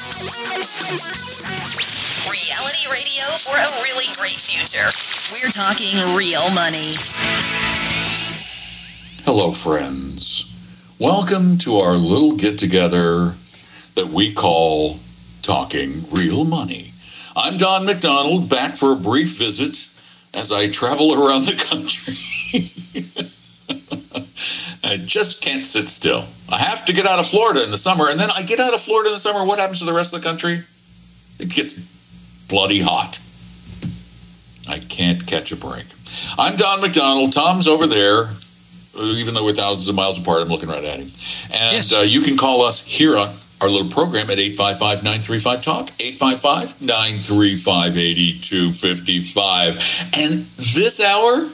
Reality radio for a really great future. We're talking real money. Hello, friends. Welcome to our little get together that we call Talking Real Money. I'm Don McDonald, back for a brief visit as I travel around the country. I just can't sit still. I have to get out of Florida in the summer, and then I get out of Florida in the summer. What happens to the rest of the country? It gets bloody hot. I can't catch a break. I'm Don McDonald. Tom's over there. Even though we're thousands of miles apart, I'm looking right at him. And Yes. uh, you can call us here on our little program at 855 935 Talk, 855 935 8255. And this hour,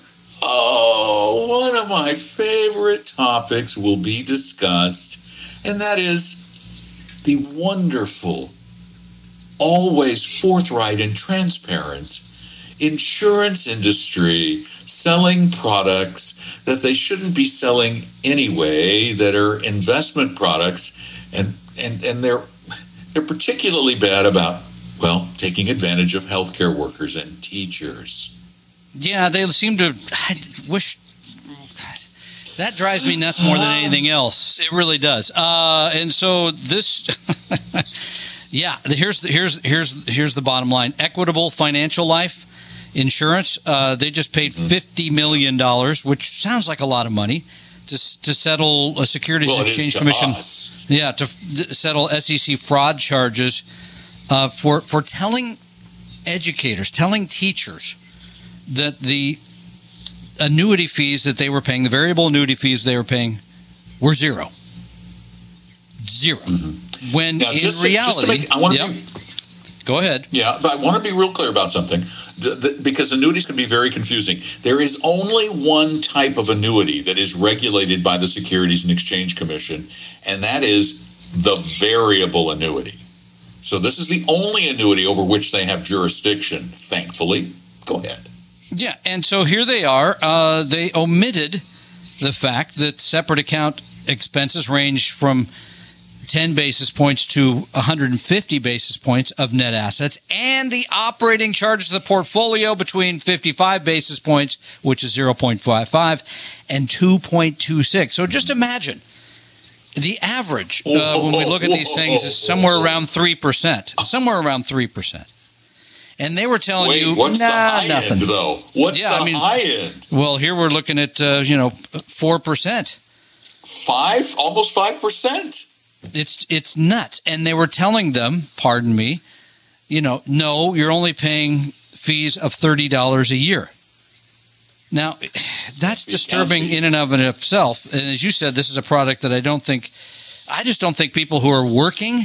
oh, one of my favorite topics will be discussed, and that is the wonderful, always forthright and transparent insurance industry selling products that they shouldn't be selling anyway that are investment products and and and they're they're particularly bad about well taking advantage of healthcare workers and teachers Yeah, they seem to. I wish that drives me nuts more than anything else. It really does. Uh, and so this, yeah, here's the, here's here's here's the bottom line: equitable financial life insurance. Uh, they just paid fifty million dollars, which sounds like a lot of money. To, to settle a Securities well it and is Exchange Commission us. Yeah, to f- settle SEC fraud charges uh, for for telling educators, telling teachers that the annuity fees that they were paying, the variable annuity fees they were paying, were zero. 0 mm-hmm. When Now, in just to- just reality, make- I want to Yep. be go ahead. Yeah, but I want to be real clear about something th- th- because annuities can be very confusing. There is only one type of annuity that is regulated by the Securities and Exchange Commission, and that is the variable annuity. So this is the only annuity over which they have jurisdiction, thankfully. Go ahead. Yeah, and so here they are. Uh, they omitted the fact that separate account expenses range from 10 basis points to 150 basis points of net assets, and the operating charge of the portfolio between 55 basis points, which is 0.55, and 2.26. So just imagine the average uh, when we look at these things is somewhere around 3%. Somewhere around 3%. And they were telling Wait, you, what's nah, the high nothing. end though? What's Yeah, the I mean- high end? Well, here we're looking at uh, you know four percent. Five, almost five percent. It's it's nuts, and they were telling them, pardon me, you know, no, you're only paying fees of thirty dollars a year. Now, that's disturbing in and of itself. And as you said, this is a product that I don't think, I just don't think people who are working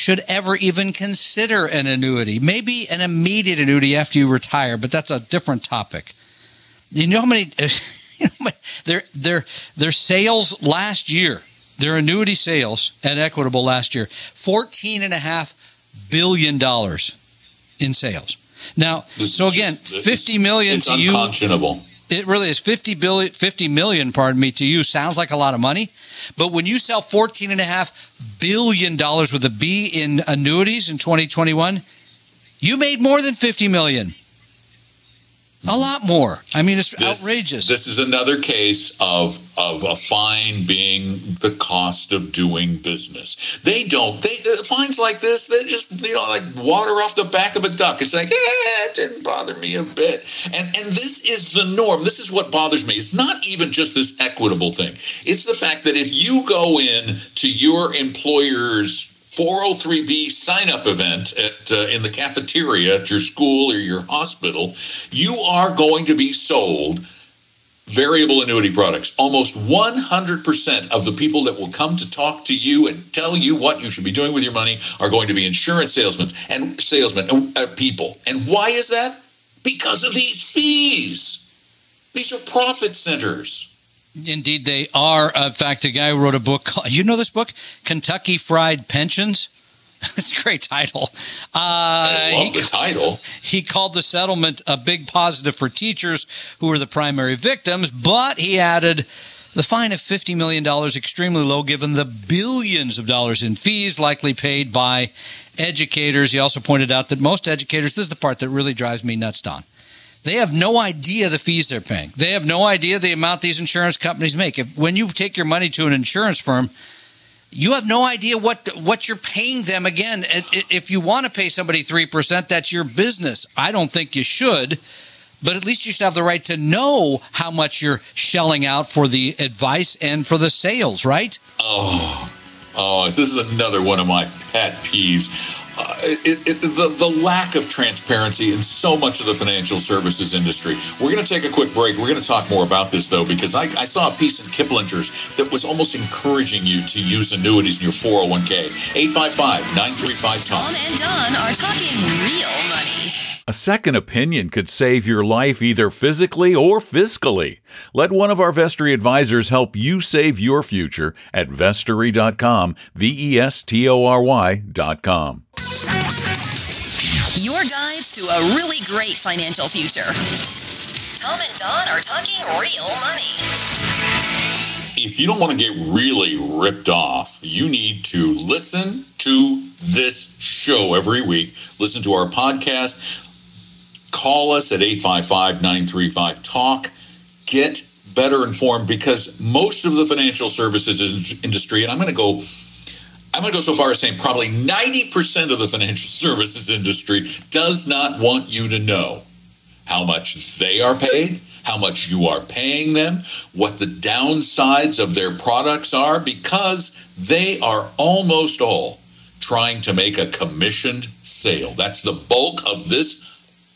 should ever even consider an annuity. Maybe an immediate annuity after you retire, but that's a different topic. You know how many, you know, their their their sales last year, their annuity sales at Equitable last year, fourteen and a half billion dollars in sales. Now, This so again, just- this fifty is- It's to you. unconscionable. It really is 50 billion 50 million pardon me to you. Sounds like a lot of money. But when you sell 14 and a half billion dollars with a B in annuities in 2021 you made more than 50 million a lot more i mean it's This- outrageous This is another case of of a fine being the cost of doing business. They don't. They the fines like this. They just you know like water off the back of a duck. It's like eh, it didn't bother me a bit. And and this is the norm. This is what bothers me. It's not even just this equitable thing. It's the fact that if you go in to your employer's 403b sign up event at uh, in the cafeteria at your school or your hospital, you are going to be sold variable annuity products. Almost 100% of the people that will come to talk to you and tell you what you should be doing with your money are going to be insurance salesmen and salesmen uh, people. And why is that? Because of these fees. These are profit centers. Indeed, they are. In fact, a guy who wrote a book. You know this book, Kentucky Fried Pensions. it's a great title. Uh, I love he, the title. He called the settlement a big positive for teachers who were the primary victims, but he added the fine of $50 million extremely low given the billions of dollars in fees likely paid by educators. He also pointed out that most educators, this is the part that really drives me nuts, Don. They have no idea the fees they're paying. They have no idea the amount these insurance companies make. If when you take your money to an insurance firm, you have no idea what what you're paying them again if you want to pay somebody 3% that's your business i don't think you should but at least you should have the right to know how much you're shelling out for the advice and for the sales right oh oh this is another one of my pet peeves uh, it, it, the, the lack of transparency in so much of the financial services industry. We're going to take a quick break. We're going to talk more about this, though, because I, I saw a piece in Kiplinger's that was almost encouraging you to use annuities in your 401k. 855 935 Tom. Tom and Don are talking real money. A second opinion could save your life either physically or fiscally. Let one of our Vestory advisors help you save your future at vestory.com, V E S T O R Y.com. Your guides to a really great financial future. Tom and Don are talking real money. If you don't want to get really ripped off, you need to listen to this show every week. Listen to our podcast. Call us at 855 935 TALK. Get better informed because most of the financial services industry, and I'm going to go I'm going to go so far as saying probably 90% of the financial services industry does not want you to know how much they are paid, how much you are paying them, what the downsides of their products are, because they are almost all trying to make a commissioned sale. That's the bulk of this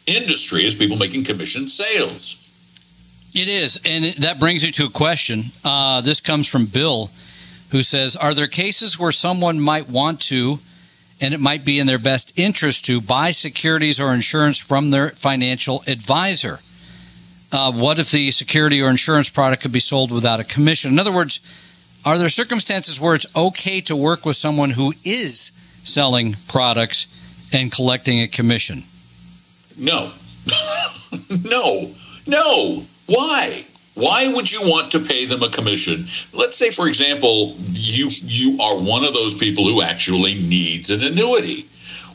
industry is people making commissioned sales. It is, and that brings me to a question. Uh, this comes from Bill who says, Are there cases where someone might want to, and it might be in their best interest to, buy securities or insurance from their financial advisor? Uh, what if the security or insurance product could be sold without a commission? In other words, are there circumstances where it's okay to work with someone who is selling products and collecting a commission? No. no. No. Why? Why would you want to pay them a commission? Let's say, for example, you you are one of those people who actually needs an annuity.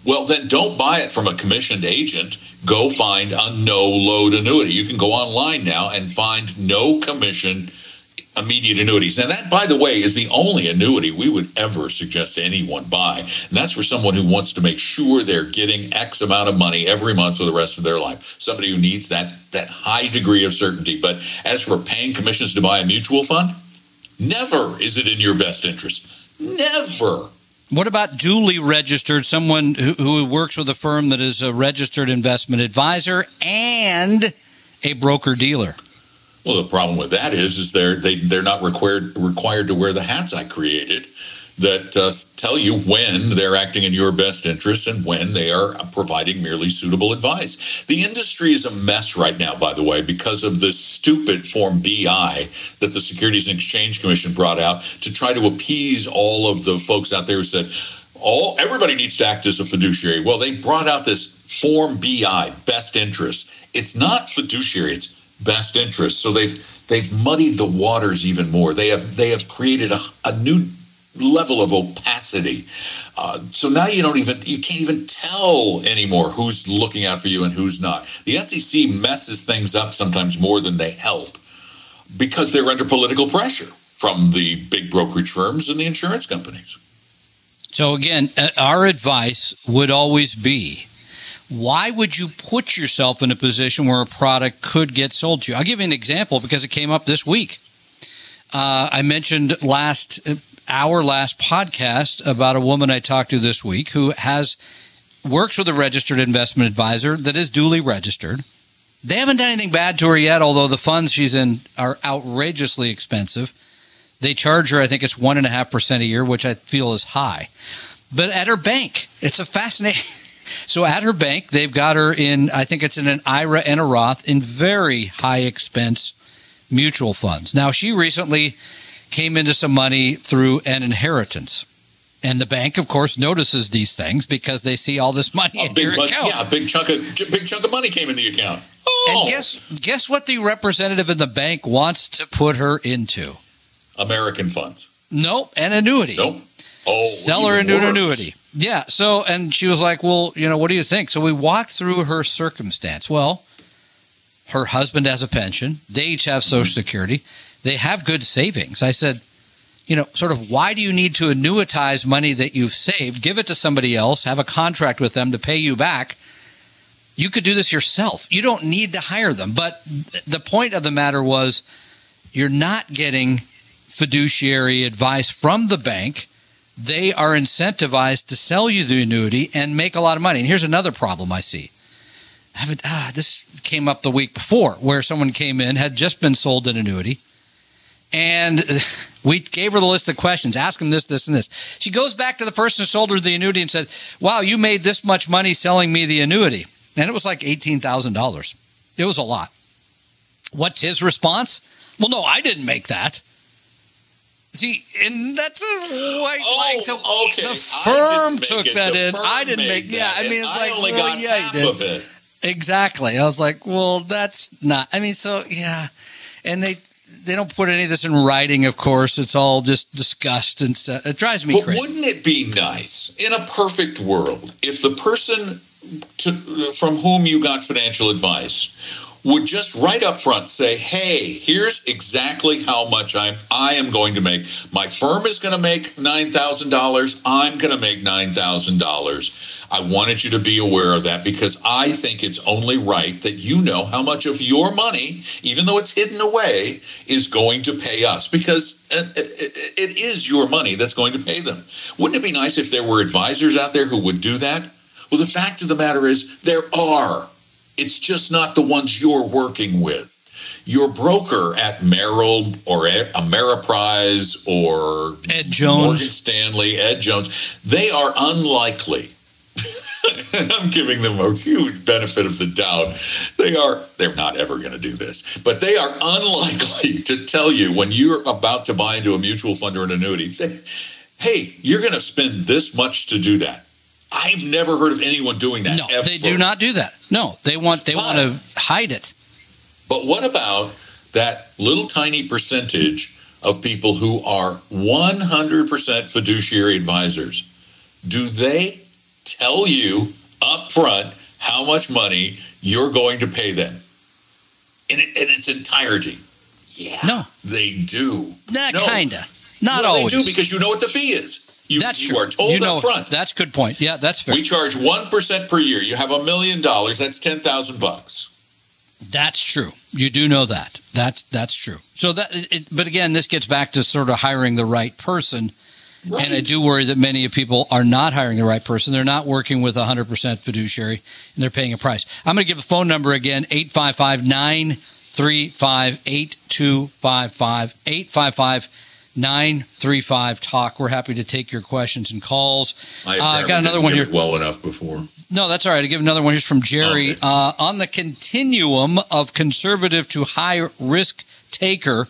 Well, then don't buy it from a commissioned agent. Go find a no load annuity. You can go online now and find no commission immediate annuities. Now, that, by the way, is the only annuity we would ever suggest anyone buy. And that's for someone who wants to make sure they're getting X amount of money every month for the rest of their life. Somebody who needs that, that high degree of certainty. But as for paying commissions to buy a mutual fund, never is it in your best interest. Never. What about duly registered, someone who, who works with a firm that is a registered investment advisor and a broker dealer? Well, the problem with that is, is they're they, they're not required required to wear the hats I created that uh, tell you when they're acting in your best interest and when they are providing merely suitable advice. The industry is a mess right now, by the way, because of this stupid Form BI that the Securities and Exchange Commission brought out to try to appease all of the folks out there who said, all everybody needs to act as a fiduciary. Well, they brought out this Form BI, best interest. It's not fiduciary, it's best interest. So they've they've muddied the waters even more. They have they have created a, a new level of opacity. Uh, so now you don't even you can't even tell anymore who's looking out for you and who's not. The SEC messes things up sometimes more than they help because they're under political pressure from the big brokerage firms and the insurance companies. So again, uh, our advice would always be why would you put yourself in a position where a product could get sold to you? I'll give you an example because it came up this week. Uh, I mentioned last uh, our last podcast about a woman I talked to this week who has works with a registered investment advisor that is duly registered, They haven't done anything bad to her yet, although the funds she's in are outrageously expensive. They charge her, I think it's 1.5% a year, which I feel is high. But at her bank, it's a fascinating. So at her bank, they've got her in, I think it's in an IRA and a Roth in very high expense mutual funds. Now, she recently came into some money through an inheritance. And the bank, of course, notices these things because they see all this money A in your account. yeah, a big chunk of big chunk of money came in the account. Oh, And guess guess what the representative in the bank wants to put her into? American funds. Nope, an annuity. Nope. Oh, Sell her into an annuity. Yeah. So, and she was like, "Well, you know, what do you think?" So we walked through her circumstance. Well, her husband has a pension. They each have Social mm-hmm. Security. They have good savings. I said, you know, sort of, why do you need to annuitize money that you've saved? Give it to somebody else. Have a contract with them to pay you back. You could do this yourself. You don't need to hire them. But the point of the matter was, you're not getting fiduciary advice from the bank they are incentivized to sell you the annuity and make a lot of money. And here's another problem I see. I haven't, ah, this came up the week before where someone came in, had just been sold an annuity, and we gave her the list of questions, ask them this, this, and this. She goes back to the person who sold her the annuity and said, Wow, you made this much money selling me the annuity. And it was like $18,000. It was a lot. What's his response? Well, no, I didn't make that. See, and that's a white Oh, like so okay. the firm took it. that in. I didn't make yeah, I mean it's I like only well, got yeah, you did. of it. Exactly. I was like, well, that's not. I mean, so yeah, and they they don't put any of this in writing. Of course, it's all just discussed and stuff. It drives me But crazy. wouldn't it be nice in a perfect world if the person to, from whom you got financial advice would just right up front say, "Hey, here's exactly how much I'm I am going to make. My firm is going to make nine thousand dollars. I'm going to make nine thousand dollars. I wanted you to be aware of that because I think it's only right that you know how much of your money, even though it's hidden away, is going to pay us because it is your money that's going to pay them. Wouldn't it be nice if there were advisors out there who would do that? Well, the fact of the matter is, there are. It's just not the ones you're working with. Your broker at Merrill or at Ameriprise or Ed Jones. Morgan Stanley, Ed Jones, they are unlikely. I'm giving them a huge benefit of the doubt. They are they're not ever going to do this, but they are unlikely to tell you when you're about to buy into a mutual fund or an annuity, they- hey, you're going to spend this much to do that. I've never heard of anyone doing that. no, ever. they do not do that. No, they want they Why? want to hide it. But what about that little tiny percentage of people who are 100% fiduciary advisors? Do they tell you up front how much money you're going to pay them in, in its entirety? Yeah. No. They do. Not No. kinda. Not well, always. They do because you know what the fee is. You, that's you true. are told you know, up front. That's a good point. Yeah, that's fair. We charge 1% per year. You have a million dollars, that's 10,000 bucks. That's true. You do know that. That's that's true. So that, it, but again, this gets back to sort of hiring the right person. Right. And I do worry that many of people are not hiring the right person. They're not working with 100% fiduciary and they're paying a price. I'm going to give the phone number again 855 935 8255. 855 935 Talk. We're happy to take your questions and calls. I Uh, got another one here. well enough before. No, that's all right. I give another one. Here's from Jerry. Okay. Uh, on the continuum of conservative to high risk taker,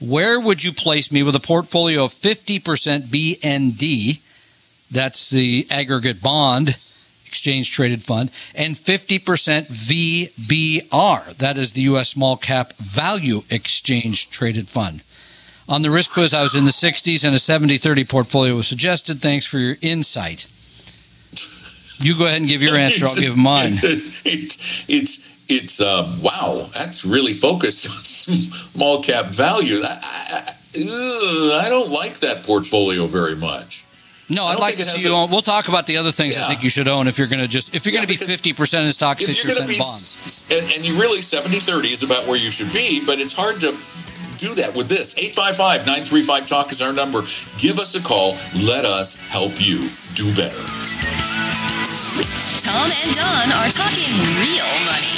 where would you place me with a portfolio of 50% BND? That's the aggregate bond exchange traded fund, and 50% VBR. That is the U.S. small cap value exchange traded fund. On the risk quiz, I was in the 60s and a 70 30 portfolio was suggested. Thanks for your insight. You go ahead and give your answer. I'll give mine. it's it's it's uh, wow. That's really focused on small cap value. I, I, I don't like that portfolio very much. No, I'd like to see you a- own. We'll talk about the other things I think you should own if you're going to just if you're Yeah, going to be fifty percent in stocks, If sixty you're going to percent be bonds. and, and you really 70-30 is about where you should be, but it's hard to do that with this. 855-935 talk is our number. Give us a call. Let us help you do better. Tom and Don are talking real money.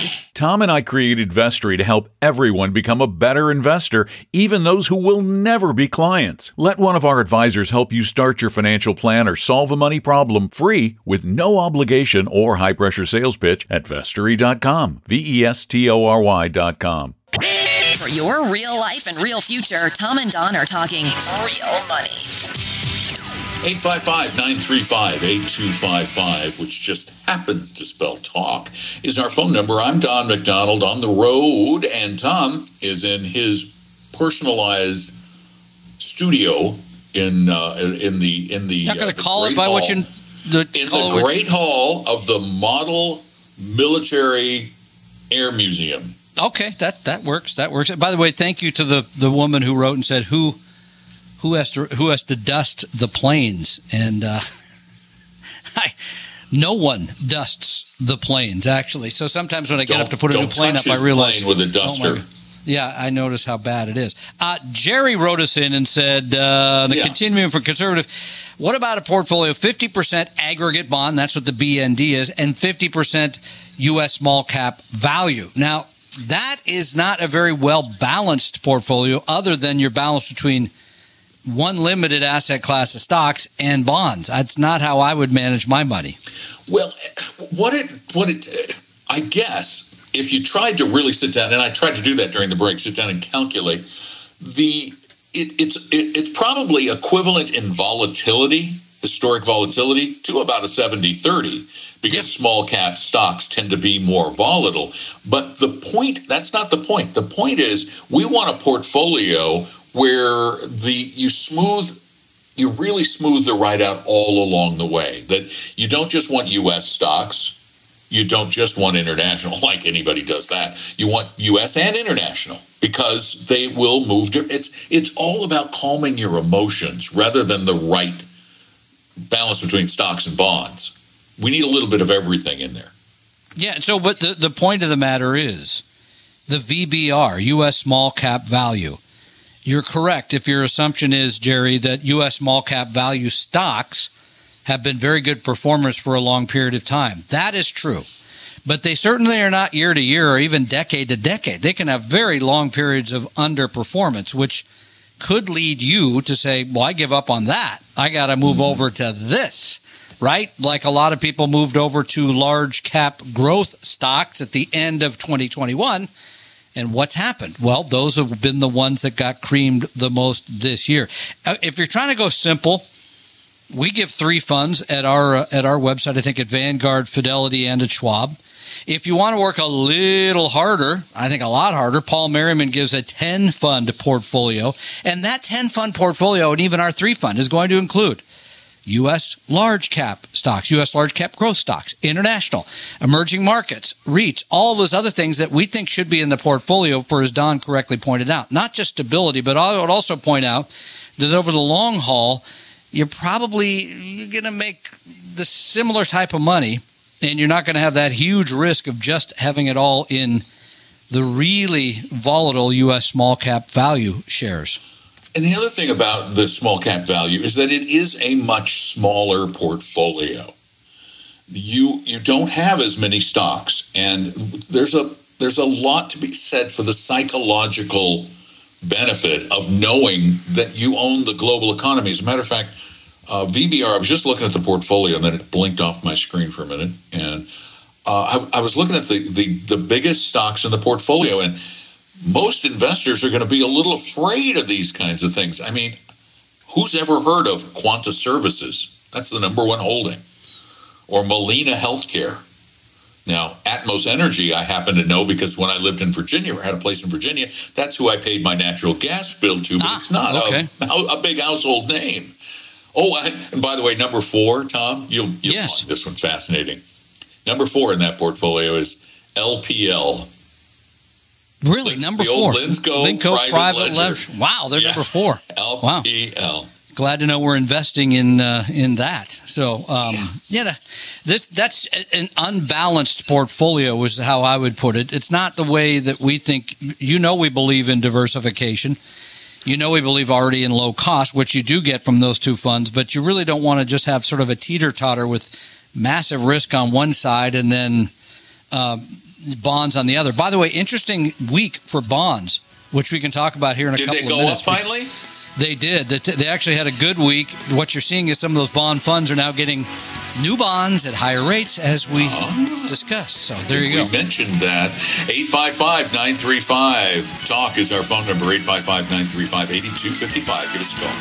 Tom and I created Vestory to help everyone become a better investor, even those who will never be clients. Let one of our advisors help you start your financial plan or solve a money problem free with no obligation or high pressure sales pitch at vestory.com. V E S T O R Y.com. For your real life and real future, Tom and Don are talking real money. 855 935 8255, which just happens to spell talk, is our phone number. I'm Don McDonald on the road, and Tom is in his personalized studio in uh, in the in the. Not going uh, to the call it by Hall, what you. The, in the what- Great Hall of the Model Military Air Museum. Okay, that that works. That works. By the way, thank you to the the woman who wrote and said who who has to who has to dust the planes and uh, I, no one dusts the planes actually. So sometimes when I get Don't- up to put a new plane up, I realize plane with a oh duster. God. yeah, I notice how bad it is. Uh, Jerry wrote us in and said uh, the Yeah. continuing for conservative. What about a portfolio fifty percent aggregate bond? That's what the BND is, and fifty percent U.S. small cap value. Now that is not a very well balanced portfolio, other than your balance between one limited asset class of stocks and bonds. That's not how I would manage my money. Well, what it what it I guess if you tried to really sit down, and I tried to do that during the break, sit down and calculate the it, it's it, it's probably equivalent in volatility, historic volatility, to about a 70-30 because small cap stocks tend to be more volatile. But the point that's not the point. The point is we want a portfolio where the you smooth you really smooth the ride out all along the way. That you don't just want U.S. stocks, you don't just want international, like anybody does that. You want U.S. and international because they will move. It's it's all about calming your emotions rather than the right balance between stocks and bonds. We need a little bit of everything in there. Yeah. So, but the, the point of the matter is the VBR, U.S. small cap value. You're correct if your assumption is, Jerry, that U.S. small cap value stocks have been very good performers for a long period of time. That is true. But they certainly are not year to year or even decade to decade. They can have very long periods of underperformance, which could lead you to say, well, I give up on that. I got to move mm-hmm. over to this right? Like a lot of people moved over to large cap growth stocks at the end of 2021. And what's happened? Well, those have been the ones that got creamed the most this year. Uh, If you're trying to go simple, we give three funds at our uh, at our website. I think at Vanguard, Fidelity, and at Schwab. If you want to work a little harder, I think a lot harder, Paul Merriman gives a 10 fund portfolio. And that 10 fund portfolio, and even our three fund, is going to include U.S. large cap stocks, U.S. large cap growth stocks, international, emerging markets, REITs, all those other things that we think should be in the portfolio for, as Don correctly pointed out, not just stability, but I would also point out that over the long haul, you're probably you're going to make the similar type of money, and you're not going to have that huge risk of just having it all in the really volatile U.S. small cap value shares. And the other thing about the small cap value is that it is a much smaller portfolio. You you don't have as many stocks, and there's a there's a lot to be said for the psychological benefit of knowing that you own the global economy. As a matter of fact, uh, VBR. I was just looking at the portfolio, and then it blinked off my screen for a minute, and uh, I, I was looking at the, the the biggest stocks in the portfolio, and most investors are going to be a little afraid of these kinds of things. I mean, who's ever heard of Quanta Services? That's the number one holding. Or Molina Healthcare. Now, Atmos Energy, I happen to know because when I lived in Virginia or had a place in Virginia, that's who I paid my natural gas bill to, but Ah, it's not okay. a, a big household name. Oh, and, by the way, number four, Tom, you'll, you'll Yes. find this one fascinating. Number four in that portfolio is LPL, Really, Lins- number four. Linsco Private Ledger. Ledger. Wow, they're Yeah. number four. Wow. LPL. Glad to know we're investing in uh, in that. So, um, yeah, this that's an unbalanced portfolio is how I would put it. It's not the way that we think. You know, we believe in diversification. You know, we believe already in low cost, which you do get from those two funds, but you really don't want to just have sort of a teeter totter with massive risk on one side and then um, bonds on the other. By the way, interesting week for bonds, which we can talk about here in a Did couple they of go minutes. up finally? They did. They, they actually had a good week. What you're seeing is some of those bond funds are now getting new bonds at higher rates, as we uh-huh. discussed. So there you go. We mentioned that. 855 935 Talk is our phone number 855 935 8255. Give us a call.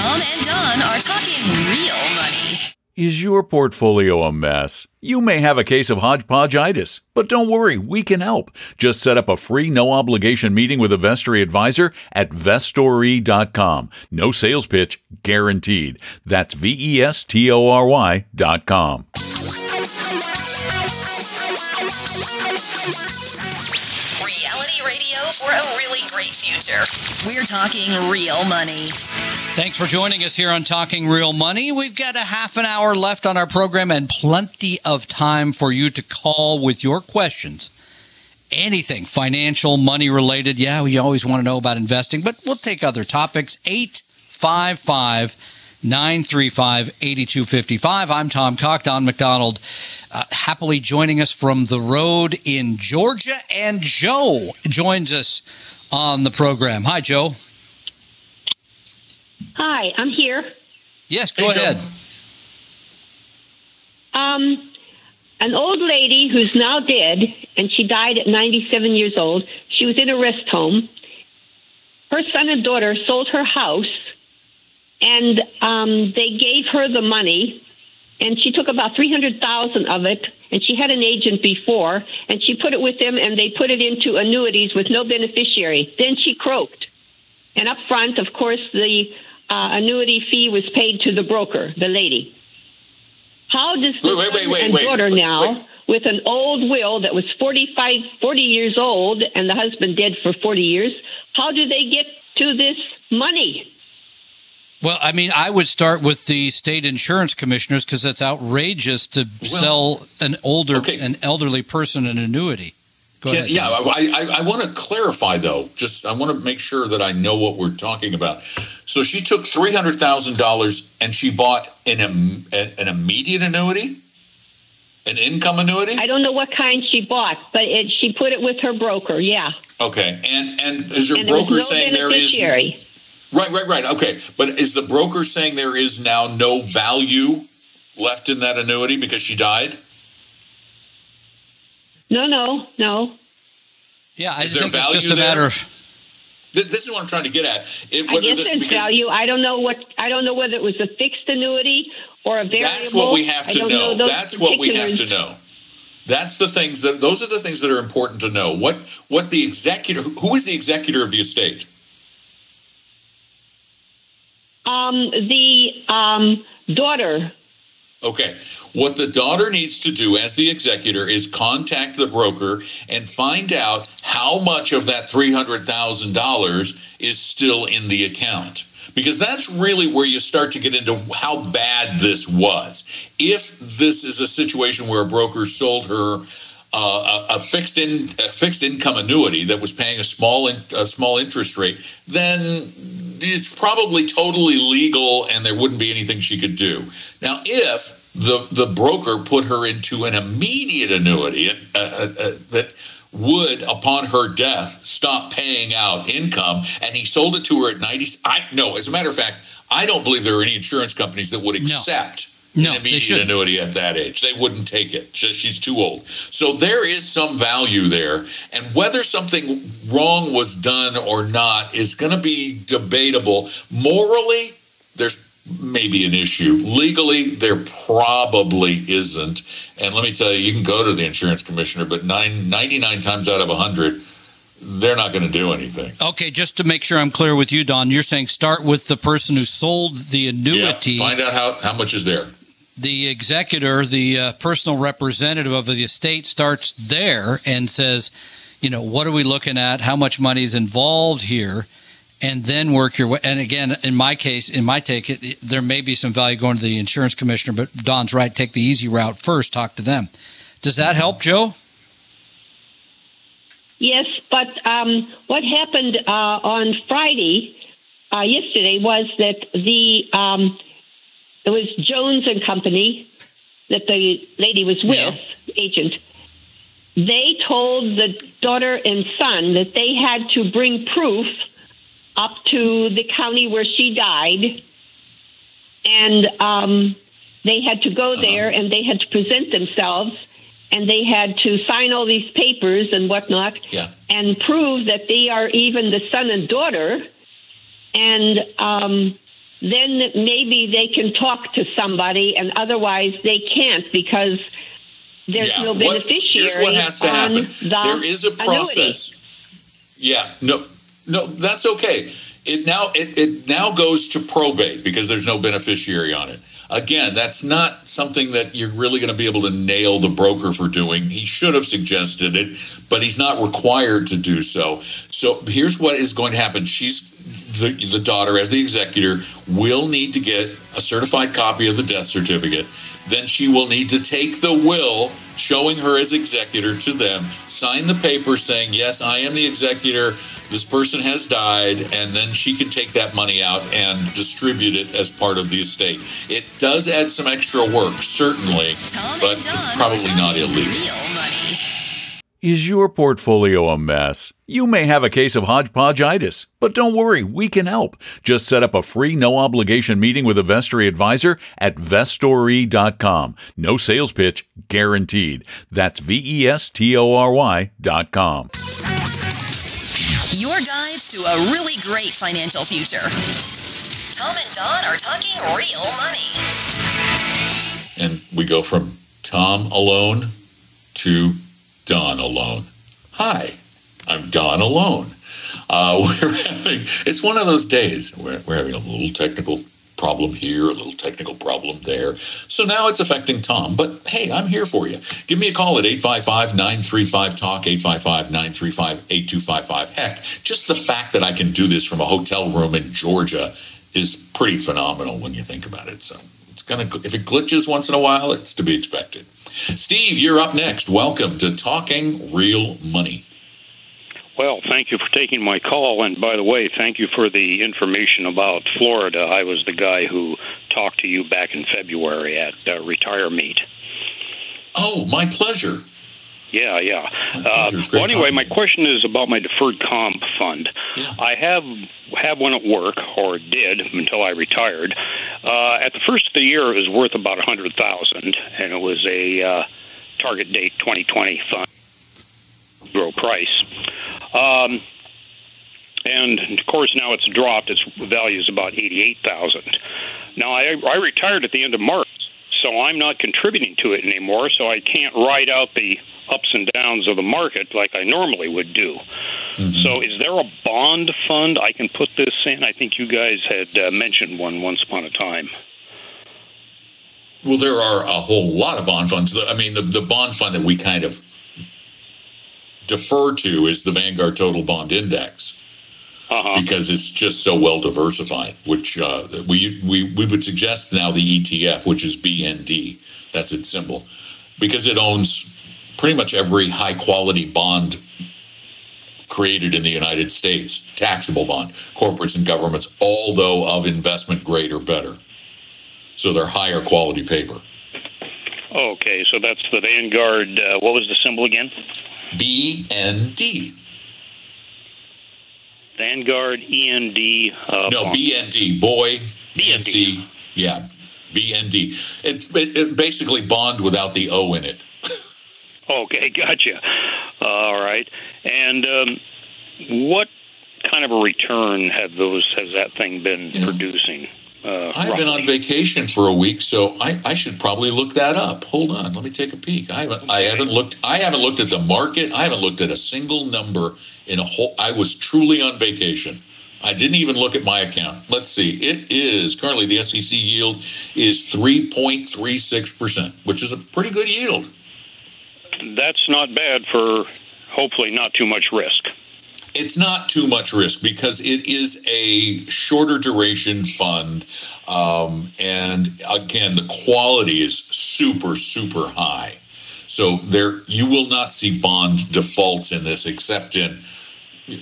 Tom and Don are talking real money. Is your portfolio a mess? You may have a case of hodgepodgeitis, but don't worry, we can help. Just set up a free, no obligation meeting with a Vestory advisor at vestory.com. No sales pitch guaranteed. That's V E S T O R Y for a really great future. We're talking real money. Thanks for joining us here on Talking Real Money. We've got a half an hour left on our program and plenty of time for you to call with your questions. Anything financial, money related. Yeah, we always want to know about investing, but we'll take other topics. 855 935 8255. I'm Tom Cock. Don McDonald uh, happily joining us from the road in Georgia. And Joe joins us on the program. Hi, Joe. Hi, I'm here. Yes, go Hey, ahead. Um, an old lady who's now dead, and she died at 97 years old. She was in a rest home. Her son and daughter sold her house, and um, they gave her the money, and she took about 300,000 of it, and she had an agent before, and she put it with them, and they put it into annuities with no beneficiary. Then she croaked. And up front, of course, the uh, annuity fee was paid to the broker, the lady. How does the Wait, wait, wait, and wait, daughter now, with an old will that was 45, 40 years old, and the husband dead for 40 years, how do they get to this money? Well, I mean, I would start with the state insurance commissioners because that's outrageous to sell an older, okay. an elderly person an annuity. Go Can- ahead. yeah, I, I, I want to clarify though. Just I want to make sure that I know what we're talking about. So she took three hundred thousand dollars and she bought an an an immediate annuity, an income annuity. I don't know what kind she bought, but it, she put it with her broker, yeah. Okay, and and is your And broker no saying there is beneficiary. Right, right, right? Okay, but is the broker saying there is now no value left in that annuity because she died? No, no, no. Yeah, I Is just there think it's just value a matter of. This is what I'm trying to get at. It, I guess this there's because value. I don't know what. I don't know whether it was a fixed annuity or a variable. That's what we have to don't know. That's what we have to know. That's the things that those are the things that are important to know. What what the executor who is the executor of the estate? Um, the um, daughter. Okay. What the daughter needs to do as the executor is contact the broker and find out how much of that $300,000 is still in the account. Because that's really where you start to get into how bad this was. If this is a situation where a broker sold her uh, a, a fixed in a fixed income annuity that was paying a small in, a small interest rate, then it's probably totally legal and there wouldn't be anything she could do. Now, if the the broker put her into an immediate annuity uh, uh, uh, that would, upon her death, stop paying out income, and he sold it to her at ninety. I no, as a matter of fact, I don't believe there are any insurance companies that would accept No, an immediate annuity at that age. They wouldn't take it. She's too old. So there is some value there. And whether something wrong was done or not is going to be debatable. Morally, there's maybe an issue. Legally, there probably isn't. And let me tell you, you can go to the insurance commissioner, but nine, 99 times out of 100, they're not going to do anything. Okay, just to make sure I'm clear with you, Don, you're saying start with the person who sold the annuity. Yeah, find out how, how much is there. The executor, the uh, personal representative of the estate, starts there and says, you know, what are we looking at? How much money is involved here? And then work your way. And again, in my case, in my take, it, there may be some value going to the insurance commissioner, but Don's right. Take the easy route first. Talk to them. Does that help, Joe? Yes, but um, what happened uh, on Friday, uh, yesterday, was that the um, it was Jones and Company that the lady was with, agent. they told the daughter and son that they had to bring proof up to the county where she died, and um, they had to go there and they had to present themselves and they had to sign all these papers and whatnot Yeah. and prove that they are even the son and daughter. And um, then maybe they can talk to somebody, and otherwise they can't because there's Yeah. no What- beneficiary here's what has to happen. the There is a annuity. process. Yeah, no, no, that's okay. It now it, it now goes to probate because there's no beneficiary on it. Again, that's not something that you're really going to be able to nail the broker for doing. He should have suggested it, but he's not required to do so. So here's what is going to happen. She's the, the daughter, as the executor, will need to get a certified copy of the death certificate. Then she will need to take the will showing her as executor to them, sign the paper saying, Yes, I am the executor. This person has died, and then she can take that money out and distribute it as part of the estate. It does add some extra work, certainly, but it's probably not illegal. Real money. Is your portfolio a mess? You may have a case of hodgepodgeitis, but don't worry, we can help. Just set up a free, no obligation meeting with a Vestory advisor at vestory.com. No sales pitch guaranteed. That's V E S T O R Y.com. Your guides to a really great financial future. Tom and Don are talking real money. And we go from Tom alone to Don alone. Hi, I'm Don alone. Uh, we're having, it's one of those days. We're, we're having a little technical problem here, a little technical problem there. So now it's affecting Tom. But hey, I'm here for you. Give me a call at 855 935 Talk, 855 935 8255. Heck, just the fact that I can do this from a hotel room in Georgia is pretty phenomenal when you think about it. So it's gonna if it glitches once in a while, it's to be expected. Steve, you're up next. Welcome to Talking Real Money. Well, thank you for taking my call. And by the way, thank you for the information about Florida. I was the guy who talked to you back in February at uh, Retire Meet. Oh, my pleasure. Yeah, yeah. Uh, pleasure. It's great well, anyway, my question is about my deferred comp fund. Yeah. I have have one at work, or did until I retired. Uh, at the first of the year, it was worth about a hundred thousand, and it was a uh, target date 2020 fund, T. Rowe Price. Um, and of course, now it's dropped. Its value is about eighty-eight thousand. Now, I, I retired at the end of March, so I'm not contributing to it anymore. So I can't ride out the ups and downs of the market like I normally would do. So, is there a bond fund I can put this in? I think you guys had uh, mentioned one once upon a time. Well, there are a whole lot of bond funds. I mean, the, the bond fund that we kind of defer to is the Vanguard Total Bond Index. Uh-huh. because it's just so well diversified. Which uh, we, we we would suggest now the ETF, which is BND. That's its symbol, because it owns pretty much every high quality bond created in the United States, taxable bond, corporates and governments, although of investment grade or better. So they're higher quality paper. Okay, so that's the Vanguard. Uh, what was the symbol again? BND. Vanguard END. Uh, No, bond. BND. Boy. BND. BNC. Yeah. BND. It, it, it basically bond without the O in it. Okay, gotcha. All right. And um, what kind of a return have those has that thing been Yeah. producing? Uh, I've been on vacation for a week, so I, I should probably look that up. Hold on, let me take a peek. I haven't I haven't looked I haven't looked at the market. I haven't looked at a single number in a whole I was truly on vacation. I didn't even look at my account. Let's see. It is currently the SEC yield is 3.36%, which is a pretty good yield. That's not bad for hopefully not too much risk. It's not too much risk because it is a shorter duration fund um, and again the quality is super super high so there you will not see bond defaults in this except in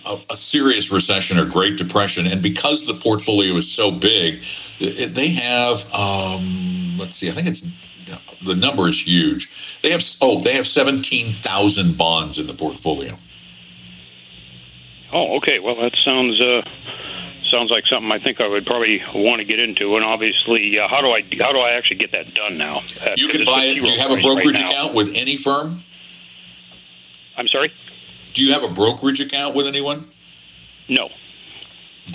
a, a serious recession or great depression and because the portfolio is so big it, they have um, let's see i think it's the number is huge. They have oh, they have seventeen thousand bonds in the portfolio. Oh, okay. Well, that sounds uh, sounds like something I think I would probably want to get into. And obviously, uh, how do I how do I actually get that done now? You can buy it. Do you have a price right brokerage account with any firm? I'm sorry. Do you have a brokerage account with anyone? No,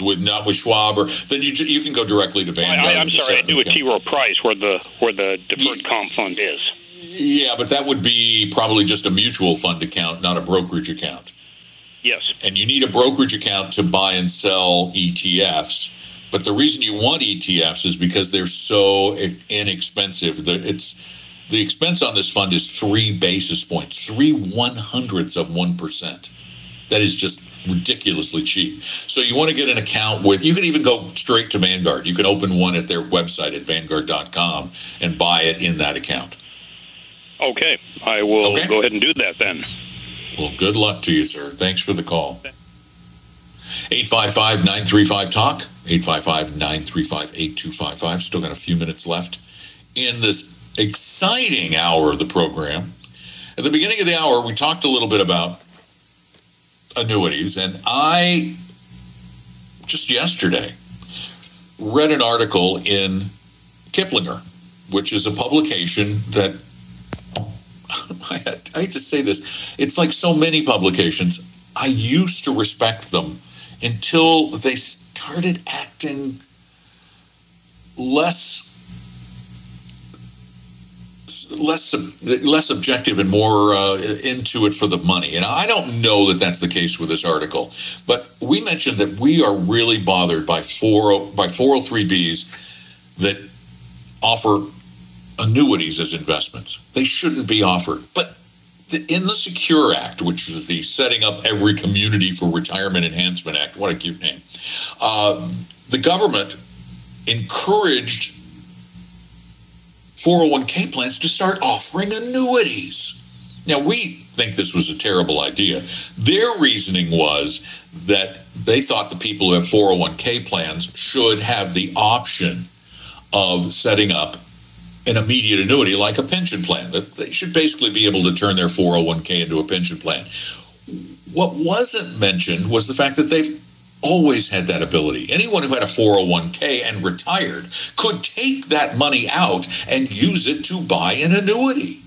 With not with Schwab or then you you can go directly to Vanguard. I, I'm and sorry. I do a. T. Rowe Price where the where the deferred comp fund is. Yeah, but that would be probably just a mutual fund account, not a brokerage account. Yes. And you need a brokerage account to buy and sell ETFs. But the reason you want ETFs is because they're so inexpensive. The, it's the expense on this fund is three basis points, three one hundredths of one percent. That is just ridiculously cheap. So you want to get an account with. You can even go straight to Vanguard. You can open one at their website at vanguard.com and buy it in that account. Okay. I will Okay. go ahead and do that then. Well, good luck to you, sir. Thanks for the call. 855 935 Talk, 855 935 8255. Still got a few minutes left in this exciting hour of the program. At the beginning of the hour, we talked a little bit about annuities, and I just yesterday read an article in Kiplinger, which is a publication that I, hate to say this. It's like so many publications. I used to respect them until they started acting less less less objective and more uh, into it for the money. And I don't know that that's the case with this article, but we mentioned that we are really bothered by four by 403bs that offer annuities as investments. They shouldn't be offered. But in the Secure Act, which is the Setting Up Every Community for Retirement Enhancement Act, what a cute name, uh, the government encouraged 401k plans to start offering annuities. Now, we think this was a terrible idea. Their reasoning was that they thought the people who have 401k plans should have the option of setting up an immediate annuity like a pension plan, that they should basically be able to turn their 401k into a pension plan. What wasn't mentioned was the fact that they've always had that ability. Anyone who had a 401k and retired could take that money out and use it to buy an annuity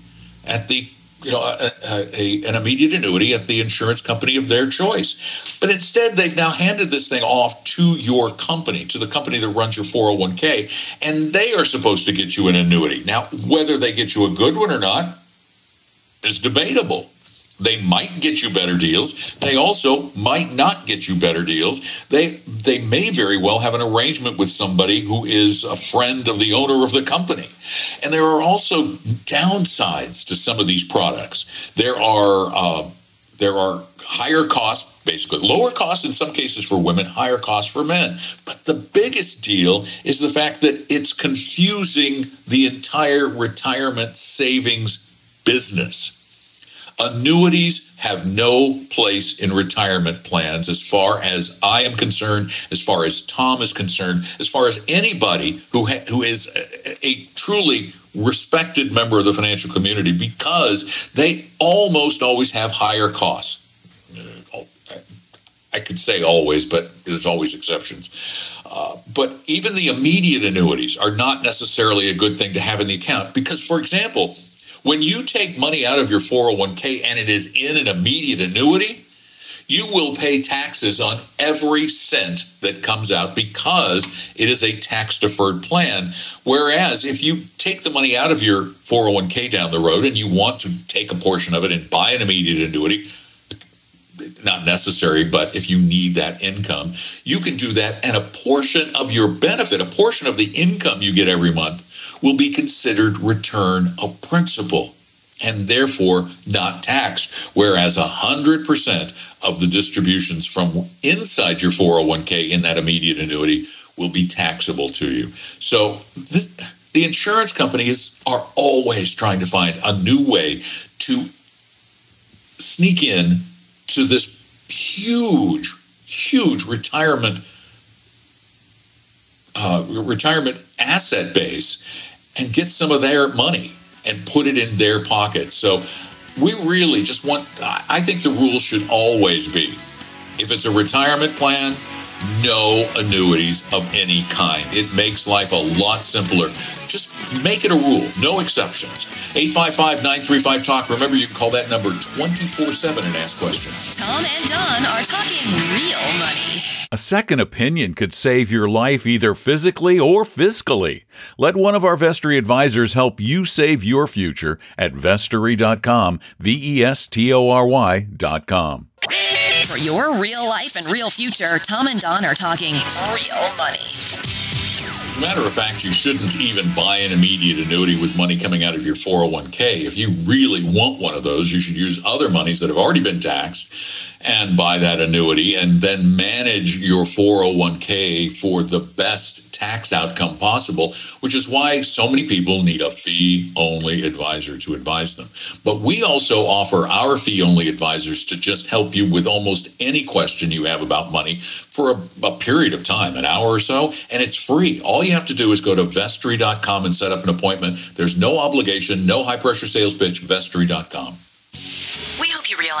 at the you know, a, a, an immediate annuity at the insurance company of their choice. But instead, they've now handed this thing off to your company, to the company that runs your 401k, and they are supposed to get you an annuity. Now, whether they get you a good one or not is debatable. They might get you better deals. They also might not get you better deals. They they may very well have an arrangement with somebody who is a friend of the owner of the company. And there are also downsides to some of these products. There are uh, there are higher costs, basically lower costs in some cases for women, higher costs for men. But the biggest deal is the fact that it's confusing the entire retirement savings business. Annuities have no place in retirement plans as far as I am concerned, as far as Tom is concerned, as far as anybody who ha- who is a, a truly respected member of the financial community because they almost always have higher costs. Uh, I could say always, but there's always exceptions. Uh, but even the immediate annuities are not necessarily a good thing to have in the account because, for example, when you take money out of your 401k and it is in an immediate annuity, you will pay taxes on every cent that comes out because it is a tax deferred plan. Whereas if you take the money out of your 401k down the road and you want to take a portion of it and buy an immediate annuity, not necessary, but if you need that income, you can do that. And a portion of your benefit, a portion of the income you get every month, will be considered return of principal and therefore not taxed. Whereas 100% of the distributions from inside your 401k in that immediate annuity will be taxable to you. So this, the insurance companies are always trying to find a new way to sneak in to this huge, huge retirement uh, retirement asset base and get some of their money. and put it in their pocket. So we really just want, I think the rule should always be if it's a retirement plan, no annuities of any kind. It makes life a lot simpler. Just make it a rule, no exceptions. 855 935 Talk. Remember, you can call that number 24 7 and ask questions. Tom and Don are talking real money. A second opinion could save your life either physically or fiscally. Let one of our Vestory advisors help you save your future at vestory.com, V E S T O R Y.com. For your real life and real future, Tom and Don are talking real money. As a matter of fact, you shouldn't even buy an immediate annuity with money coming out of your 401k. If you really want one of those, you should use other monies that have already been taxed and buy that annuity and then manage your 401k for the best tax outcome possible, which is why so many people need a fee only advisor to advise them. But we also offer our fee only advisors to just help you with almost any question you have about money for a, a, period of time, an hour or so, and it's free. All you have to do is go to vestory.com and set up an appointment. There's no obligation, no high pressure sales pitch, vestory.com.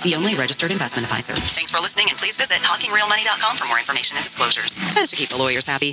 fee-only registered investment advisor. Thanks for listening, and please visit talkingrealmoney.com for more information and disclosures. Is to keep the lawyers happy.